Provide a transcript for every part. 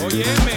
Oye.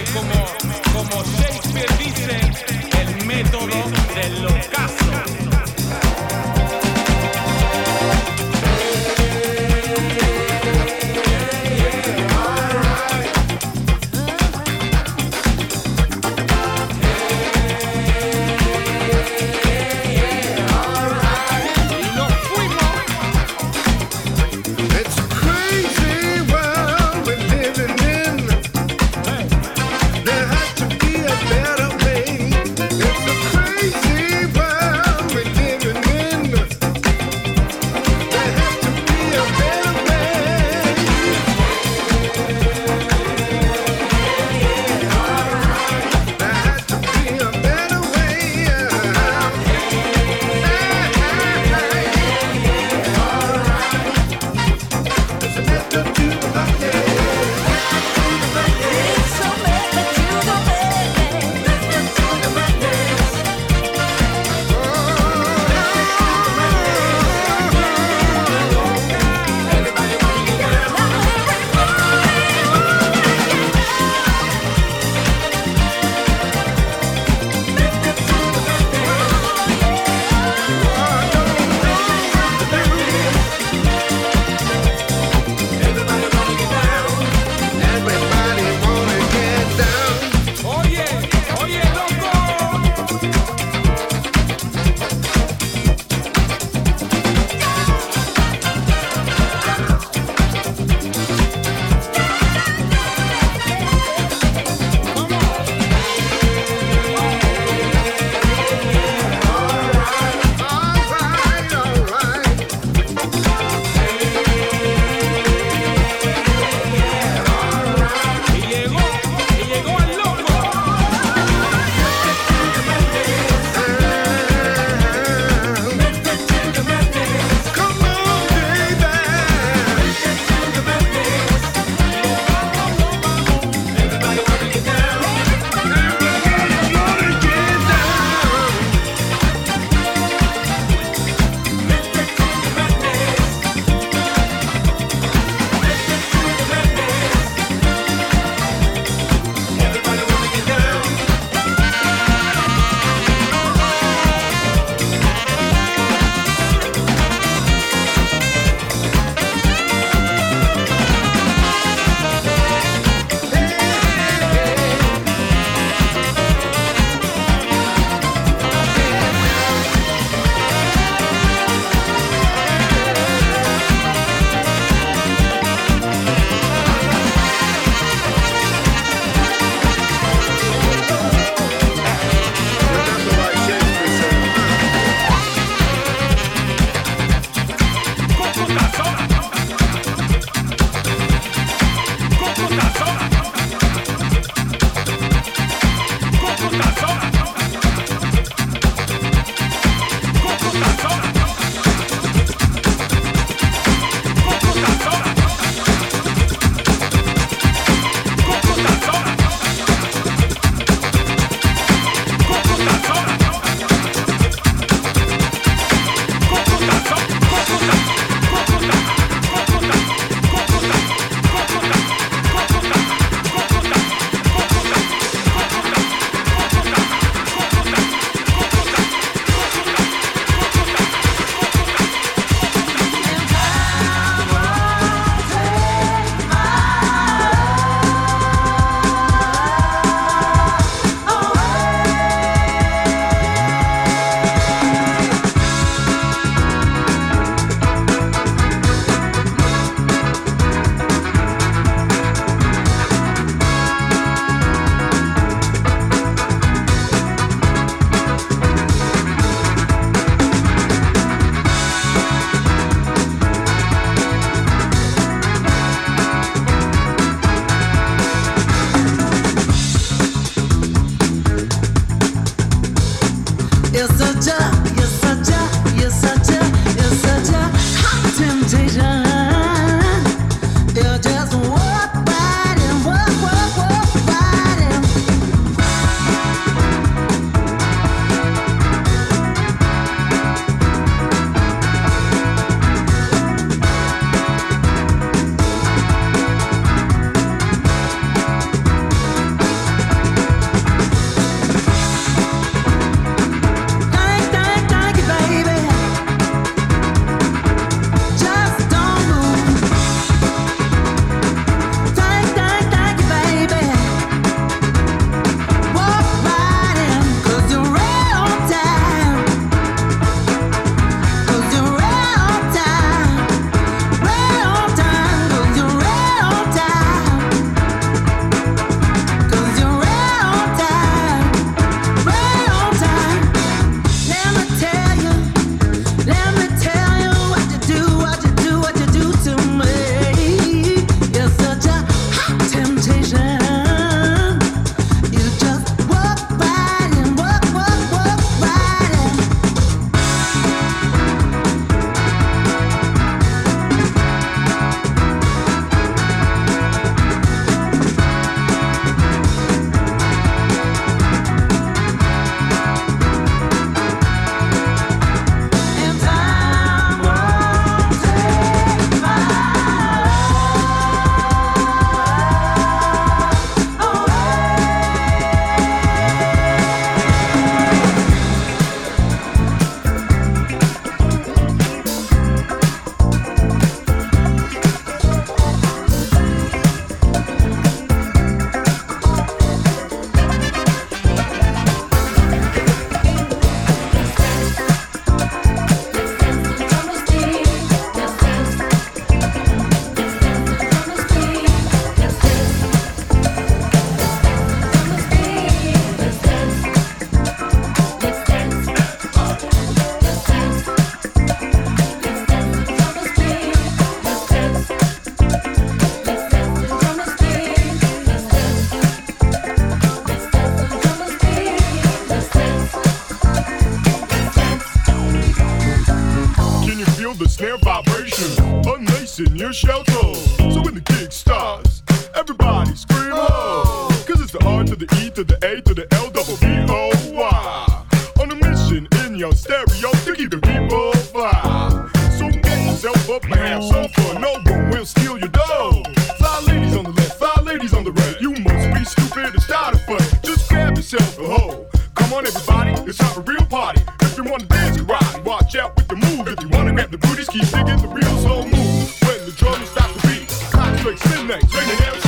Yourself a hoe. Come on, everybody, it's for a real party. If you wanna dance, karate, watch out with the move. If you wanna grab the booties, keep digging the real soul move. When the drum stops the beat, clock strikes midnight, swinging outside. Got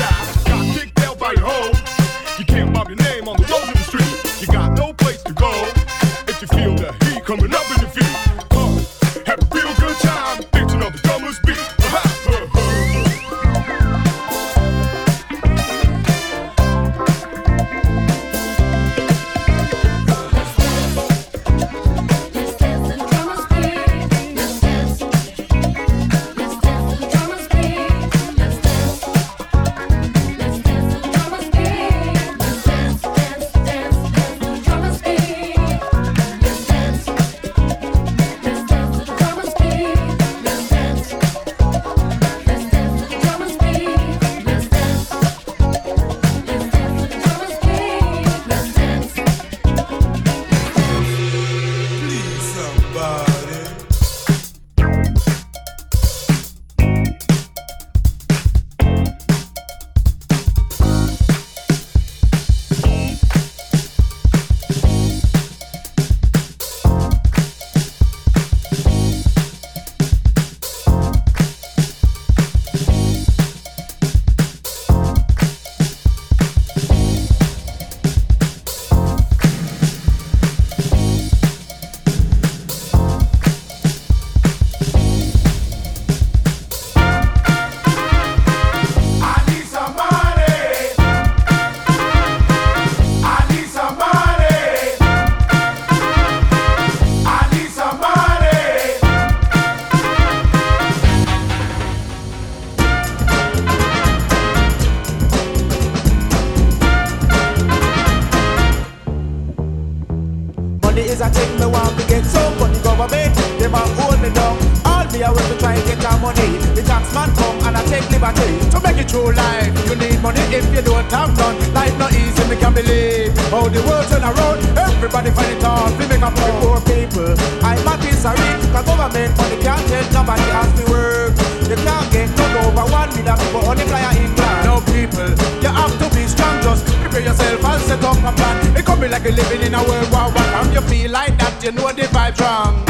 to make it true life. You need money if you don't have none. Life not easy, me can believe. How the world turn around, everybody find it hard. We make up for poor people. I'm not sorry, cause government money can't tell nobody has to work. You can't get none over one million people on the flyer in England. No people, you have to be strong. Just prepare yourself and set up a plan. It could be like you're living in a world war one. From you feel like that, you know the vibe wrong.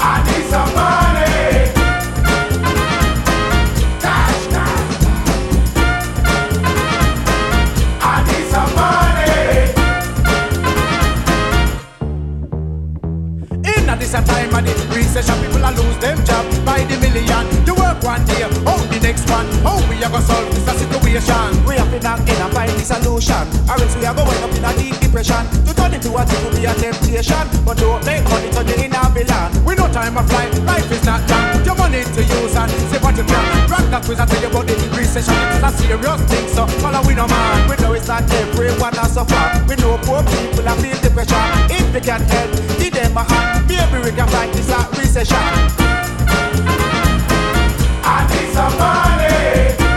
I need some money. The recession, people are lose them job by the million. You work one day, next one. How we are gonna solve this a situation? We have to knock in and find the solution. Or else we are going up in a deep depression. To turn into what it will be a temptation. But don't make money turn you in a villain. We no time of life, life is not done. Put your money to use and say what you can. Rock that quiz and tell you about the recession. It's a serious thing, so follow we no man. We know it's not everyone a suffer. We know poor people are feel depression. If we can help, give them a hand. Maybe we can fight this a recession. Need some money.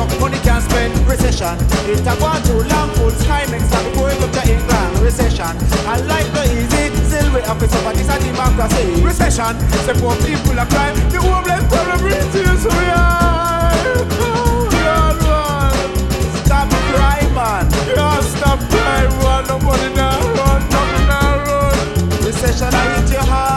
End. Money can't spend. Recession, it have gone too long. Full sky makes time it come to England. Recession, and life no easy. Still we have to suffer this a democracy. Recession, say poor people are crying. The homeless problem reaches we are. Stop crying, man. Yeah, stop crying, man. No money now, run, nothing now, run. Recession, I hit you hard.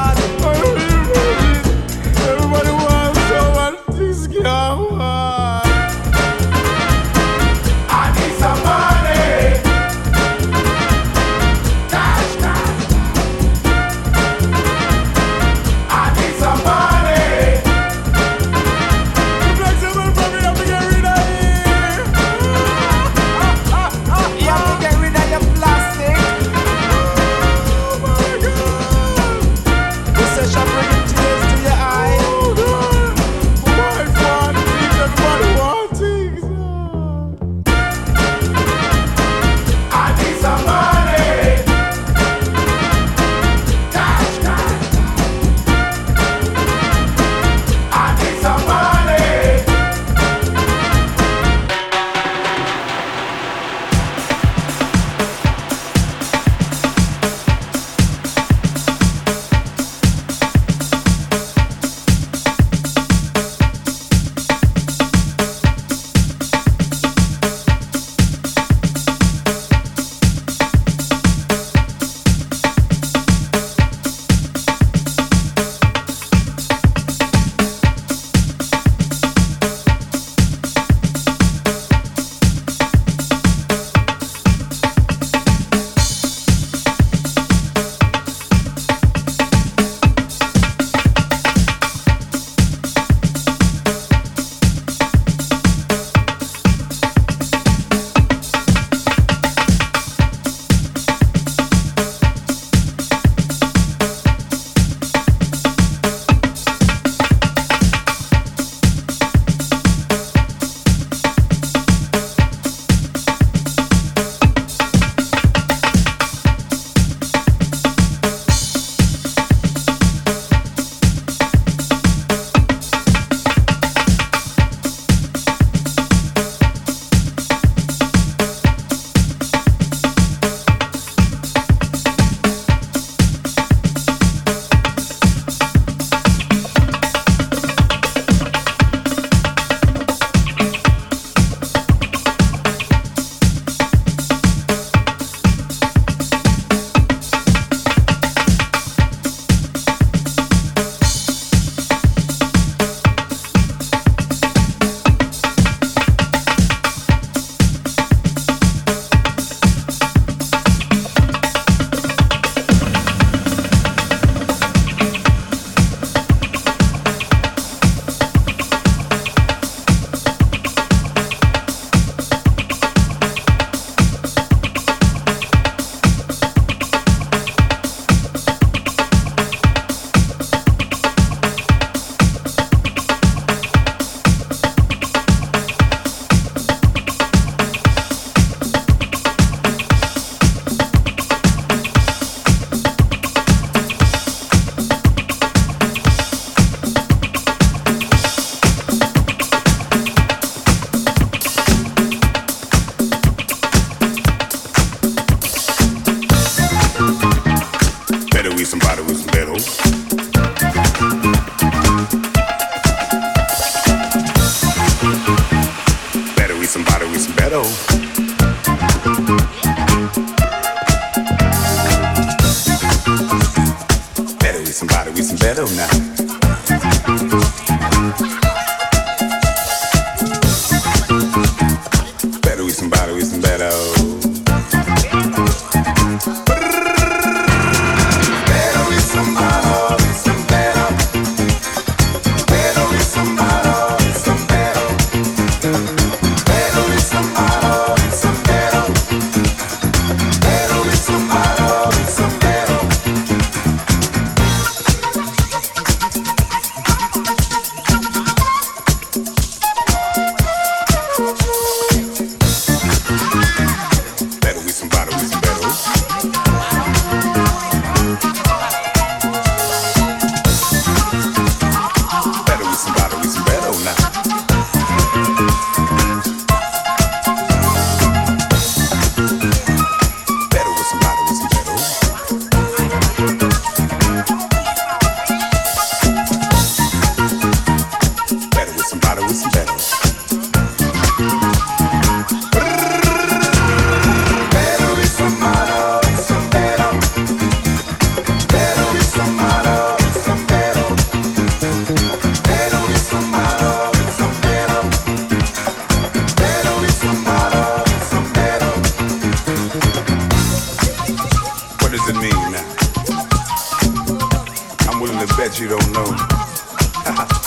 To bet you don't know.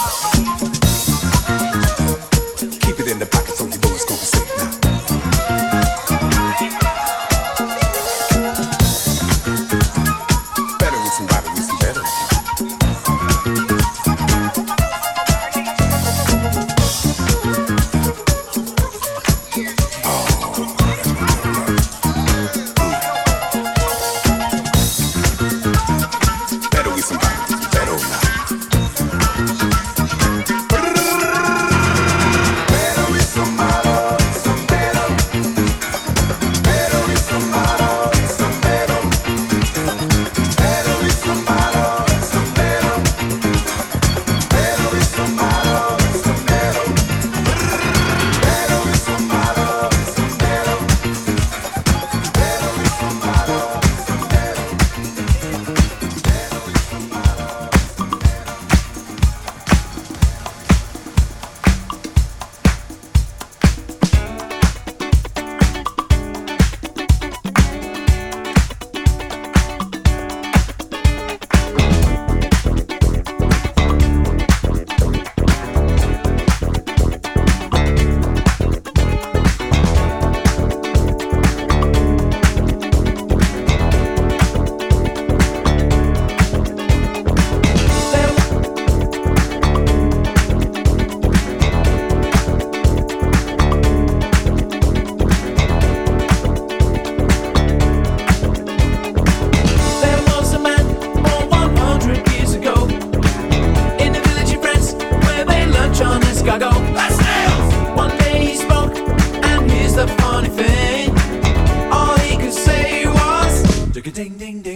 ding ding ding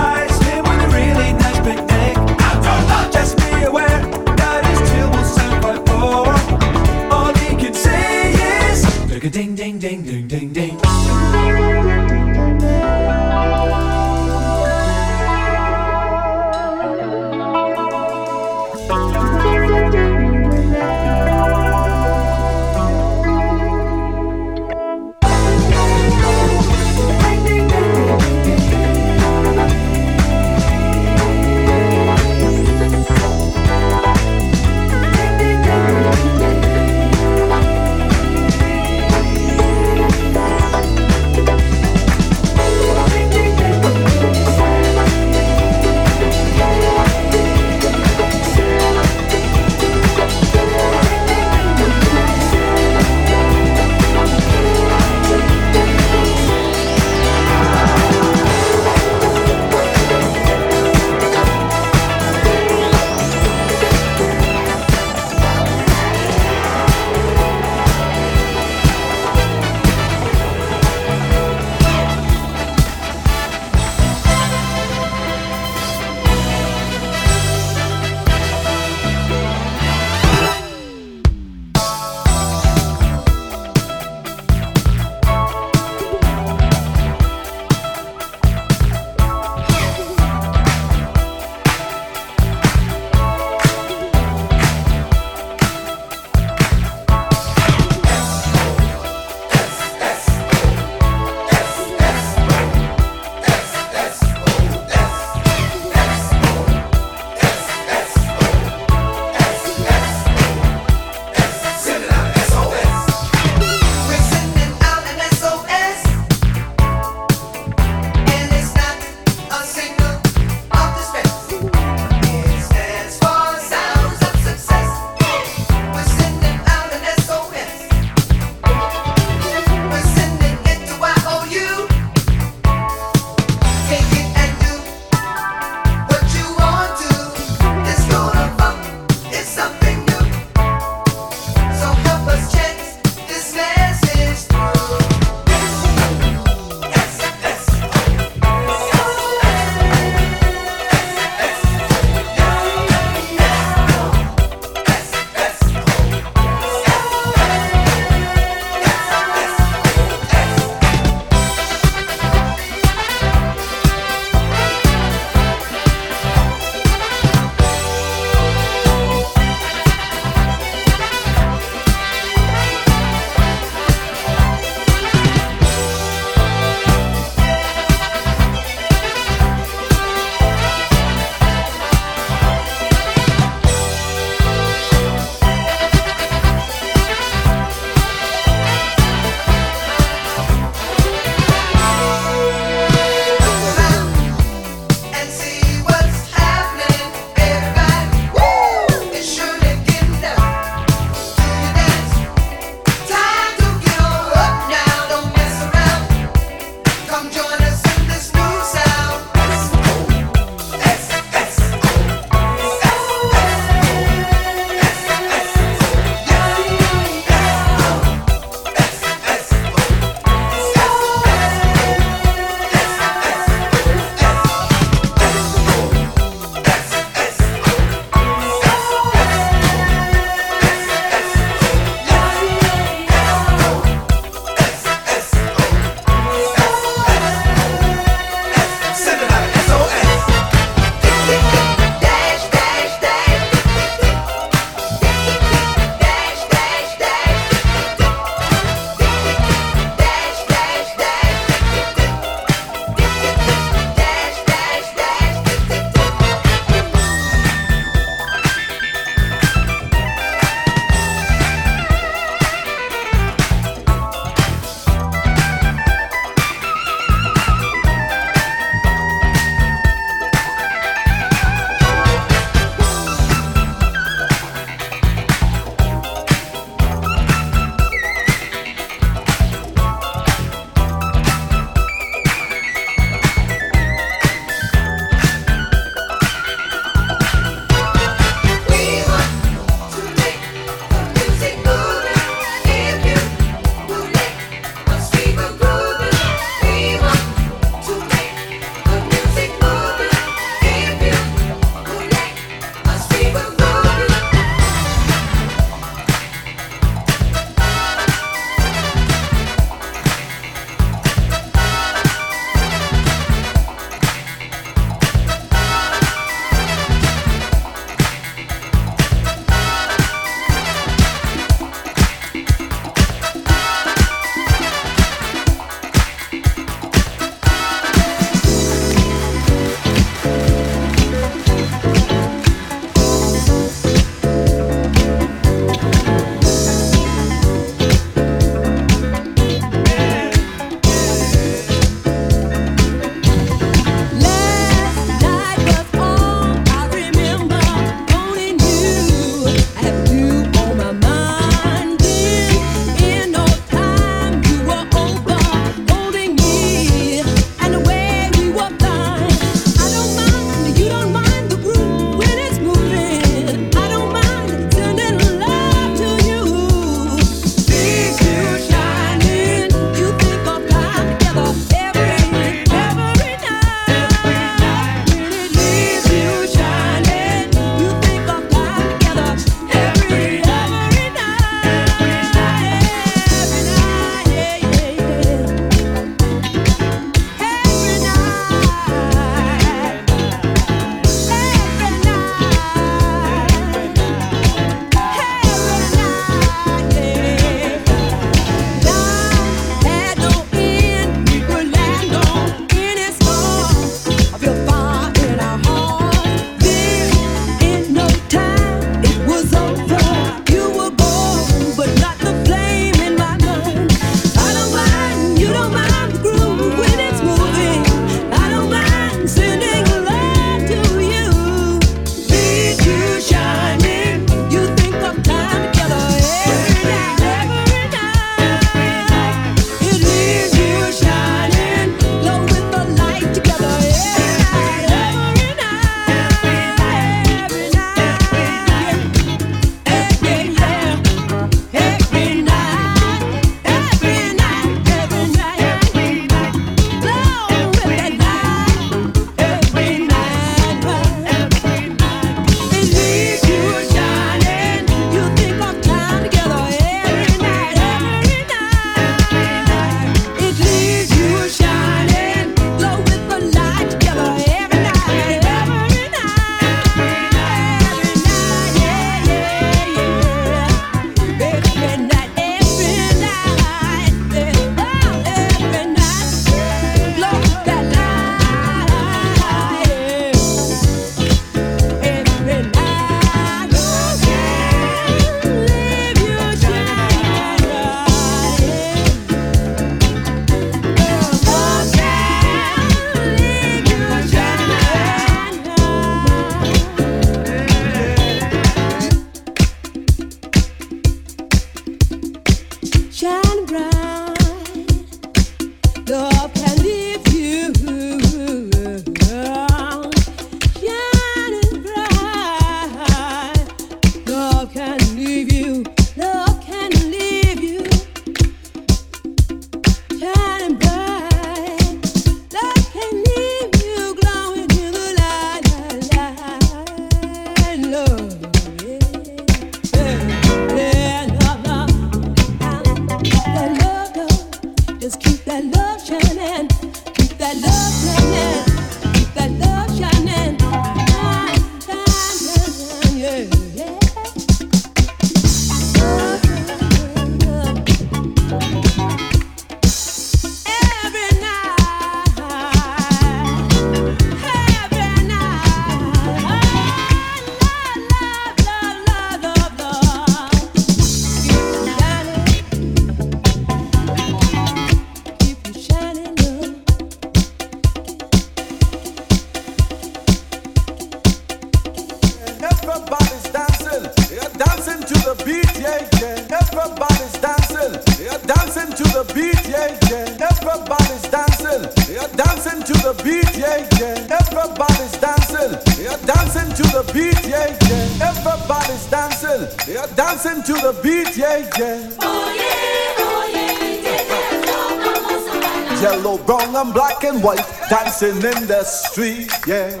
dancing in the street, yeah.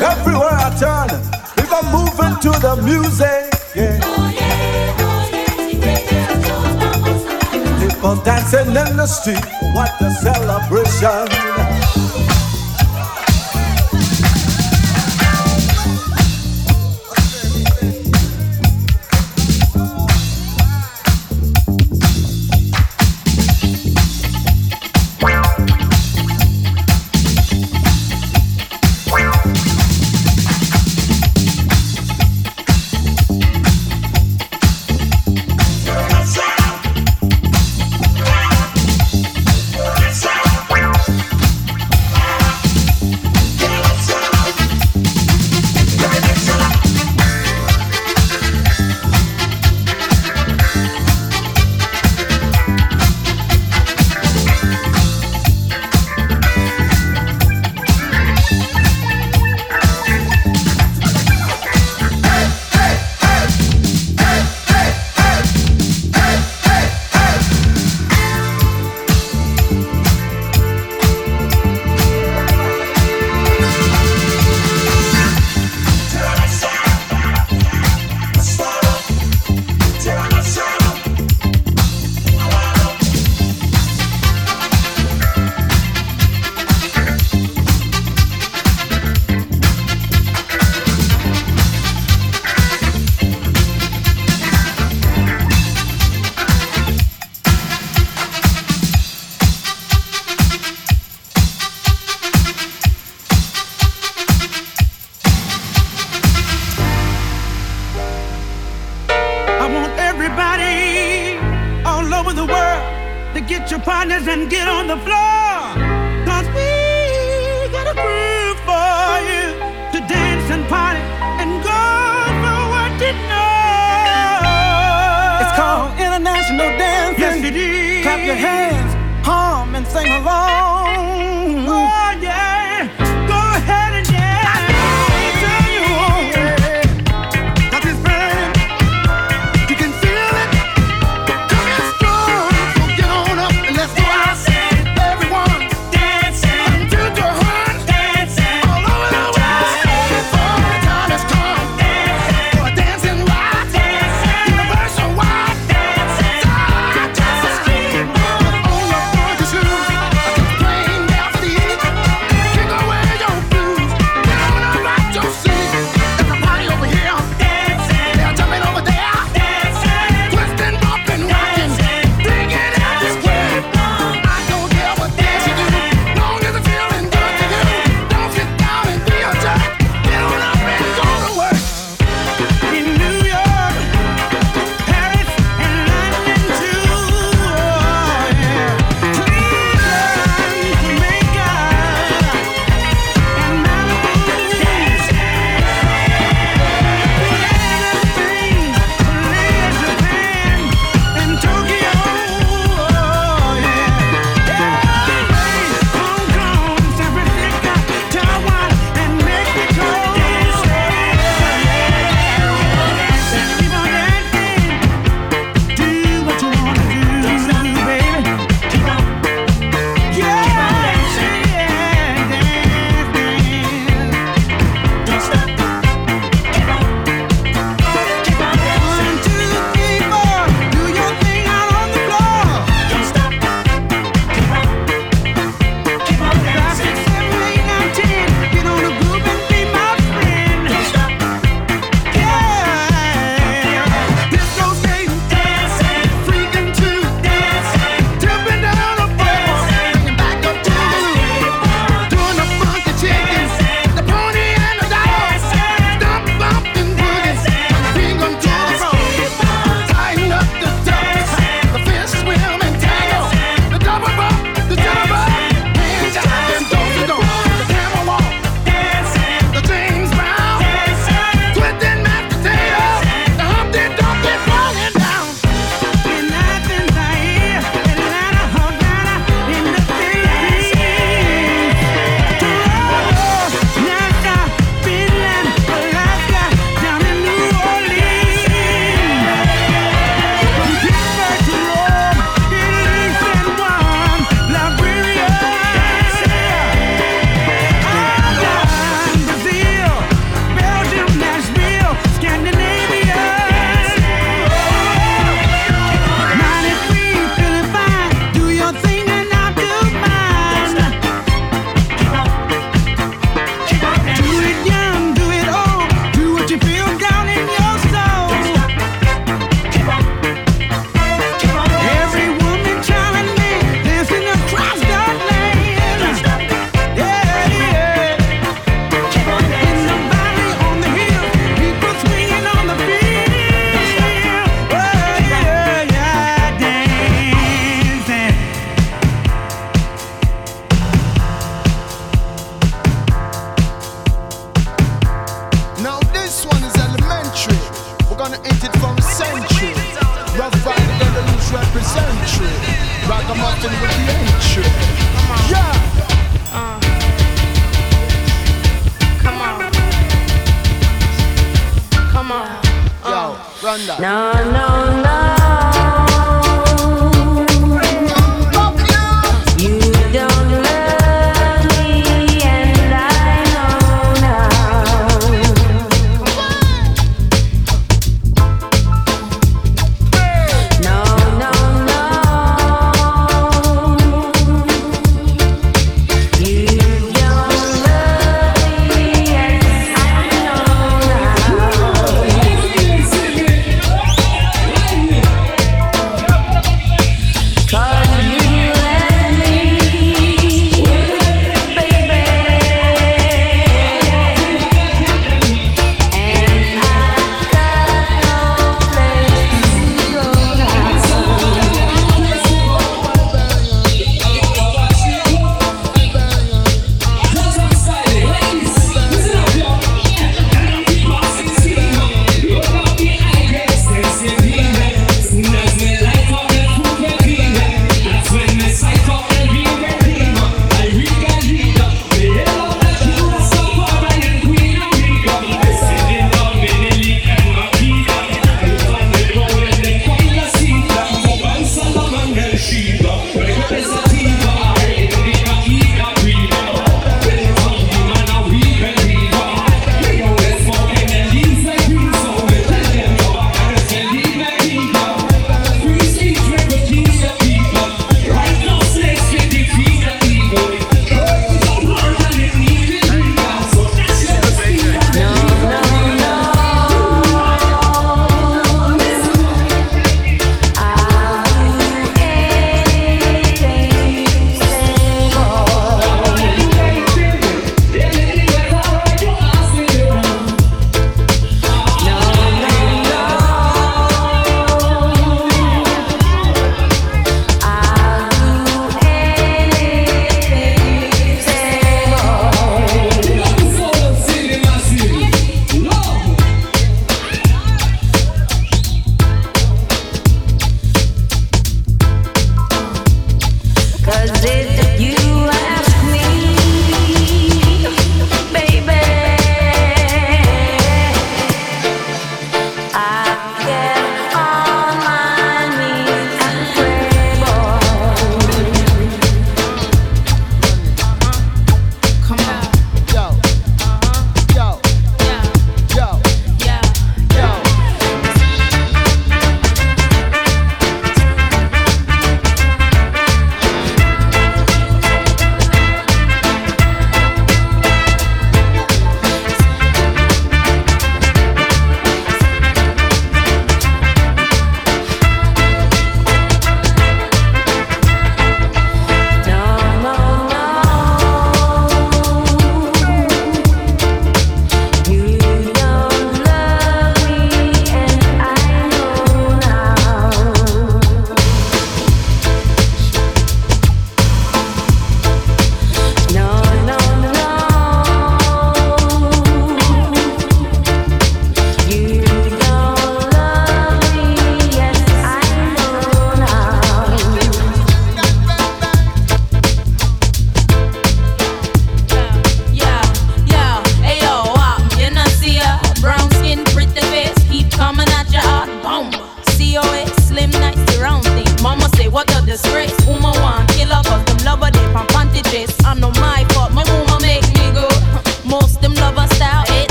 Everywhere I turn, people moving to the music, yeah people dancing in the street, what a celebration!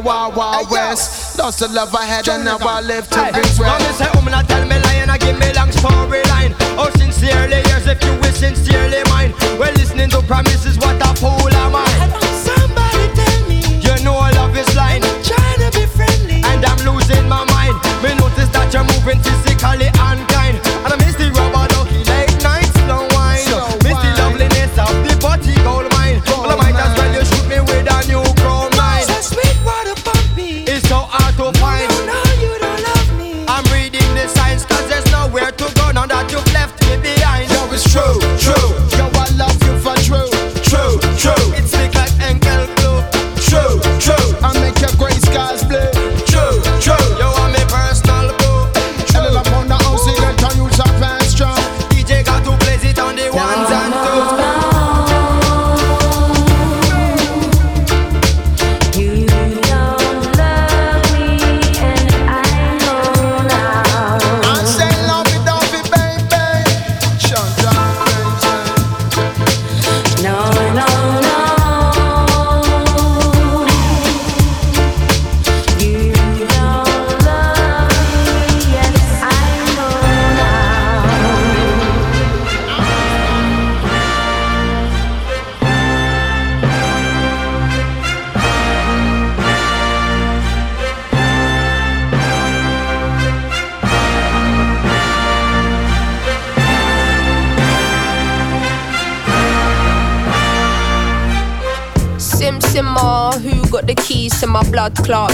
Wild Wild West. Lost the love I had and now I live to regret. Now listen, woman, I tell me lying, I give me long storyline. Oh, sincerely yours if you wish sincerely mine. Well, listening to promises, what a fool am I. Somebody tell me. You know love is blind. Trying to be friendly. And I'm losing my mind. Me notice that you're moving physically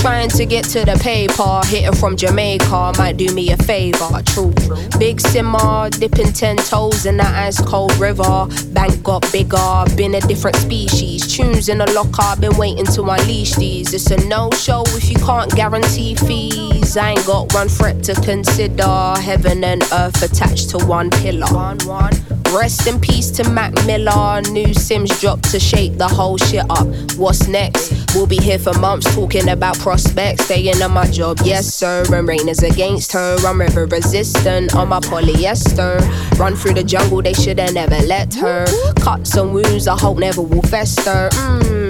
Trying to get to the paper, hitting from Jamaica might do me a favor. True, big simmer, dipping ten toes in that ice cold river. Bank got bigger, been a different species. Tunes in the locker, been waiting to unleash these. It's a no show if you can't guarantee fees. I ain't got one threat to consider. Heaven and earth attached to one pillar. One, one. Rest in peace to Mac Miller. New Simz dropped to shake the whole shit up. What's next? We'll be here for months talking about prospects. Staying on my job, yes sir. And rain is against her. I'm river resistant on my polyester. Run through the jungle, they shoulda never let her. Cuts and wounds, I hope never will fester. Mmm,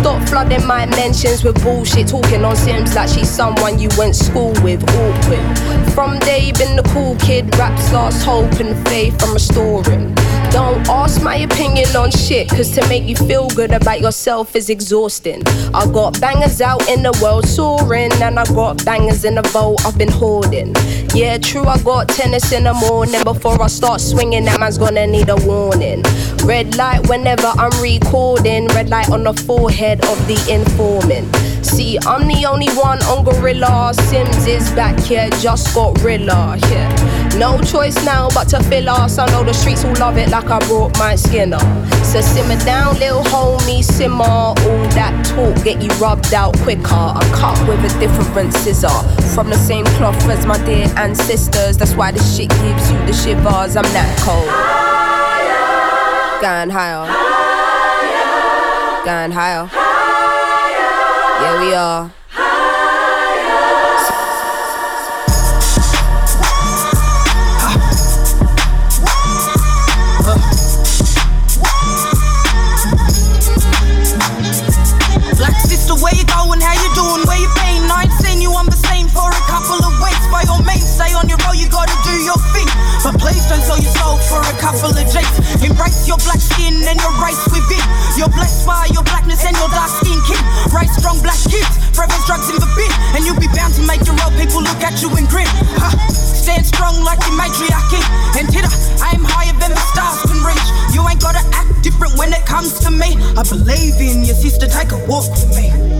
Stop flooding my mentions with bullshit. Talking on Simz like she's someone you went school with. Awkward. From day, been the cool kid. Raps lost hope and faith I'm restoring. Don't ask my opinion on shit, cause to make you feel good about yourself is exhausting. I got bangers out in the world soaring, and I got bangers in the vault I've been hoarding. Yeah, true, I got tennis in the morning. Before I start swinging, that man's gonna need a warning. Red light whenever I'm recording, red light on the forehead of the informant. See, I'm the only one on Gorilla. Simz is back here, just got Rilla. Yeah. No choice now but to fill us. I know the streets will love it like I brought my skinner. So simmer down, little homie, simmer. All that talk get you rubbed out quicker. I'm cut with a different scissor. From the same cloth as my dear ancestors. That's why this shit gives you the shivers. I'm that cold. Higher. Going higher. Going higher. Yeah, we are. Black sister, where you going? How you doing? Where you been? I ain't seen you on the same for a couple of weeks. By all means, stay on your road, you gotta do your thing. But please don't sell your soul for a couple of jakes. Embrace your black skin and your race. You're blessed by your blackness and your dark skin kin. Raise strong black kids, forever drugs in the bin. And you'll be bound to make your old people look at you and grin. Huh. Stand strong like the matriarchy. And titter, I am higher than the stars can reach. You ain't gotta act different when it comes to me. I believe in your sister, take a walk with me.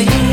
Ever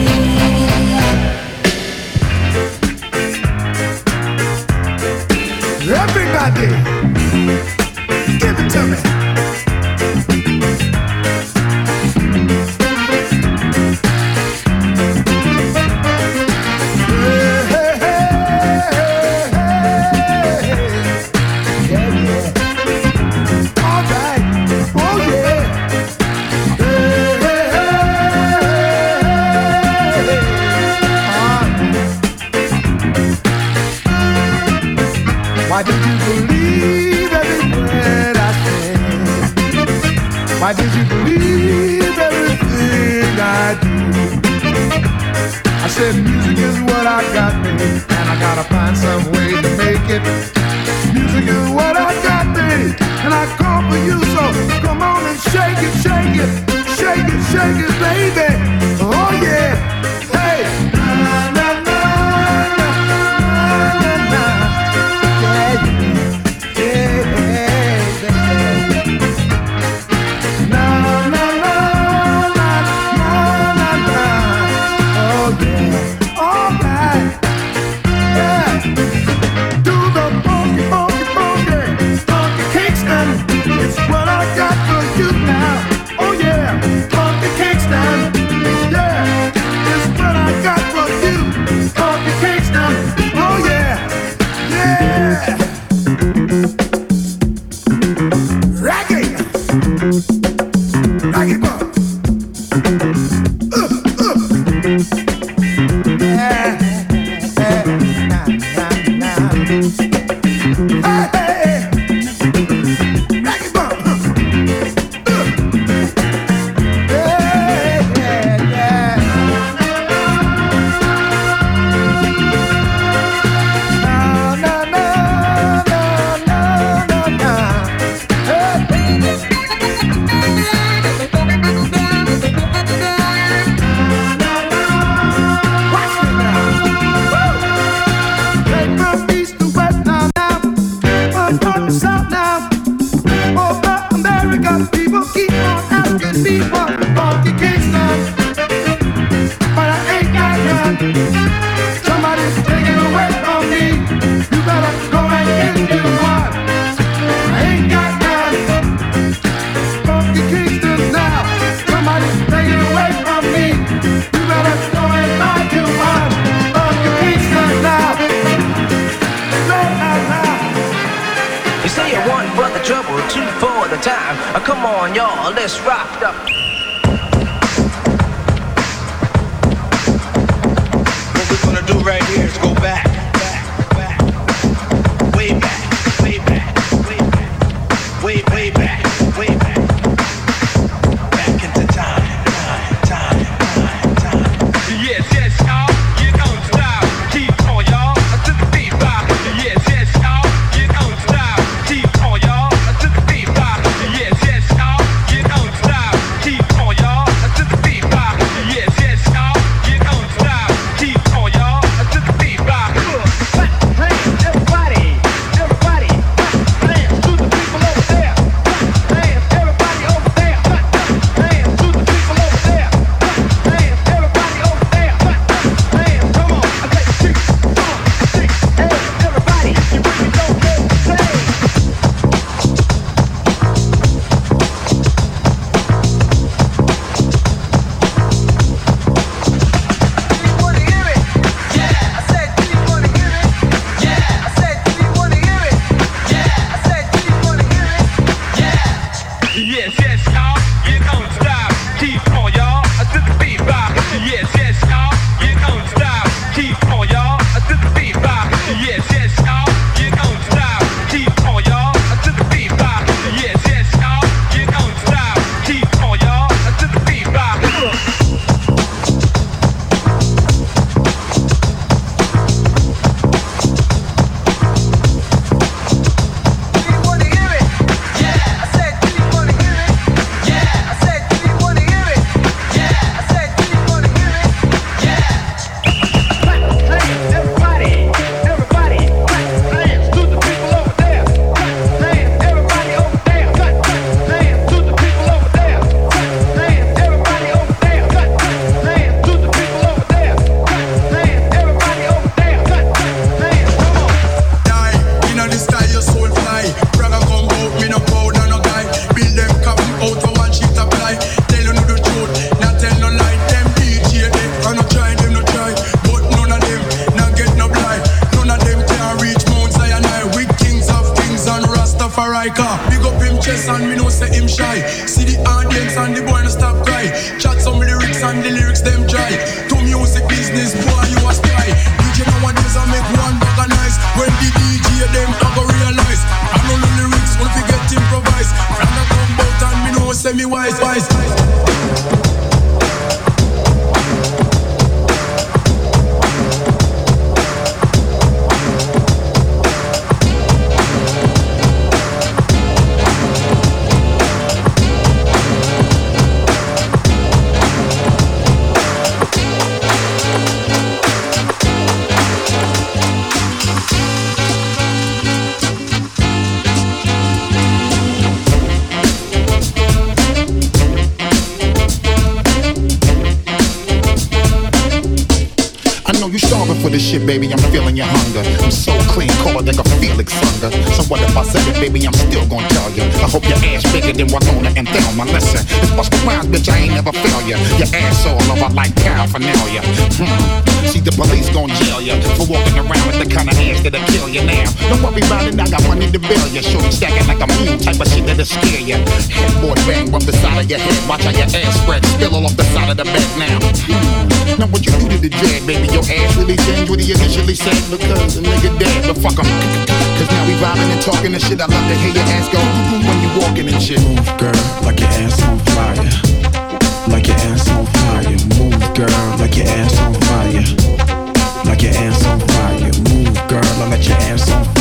I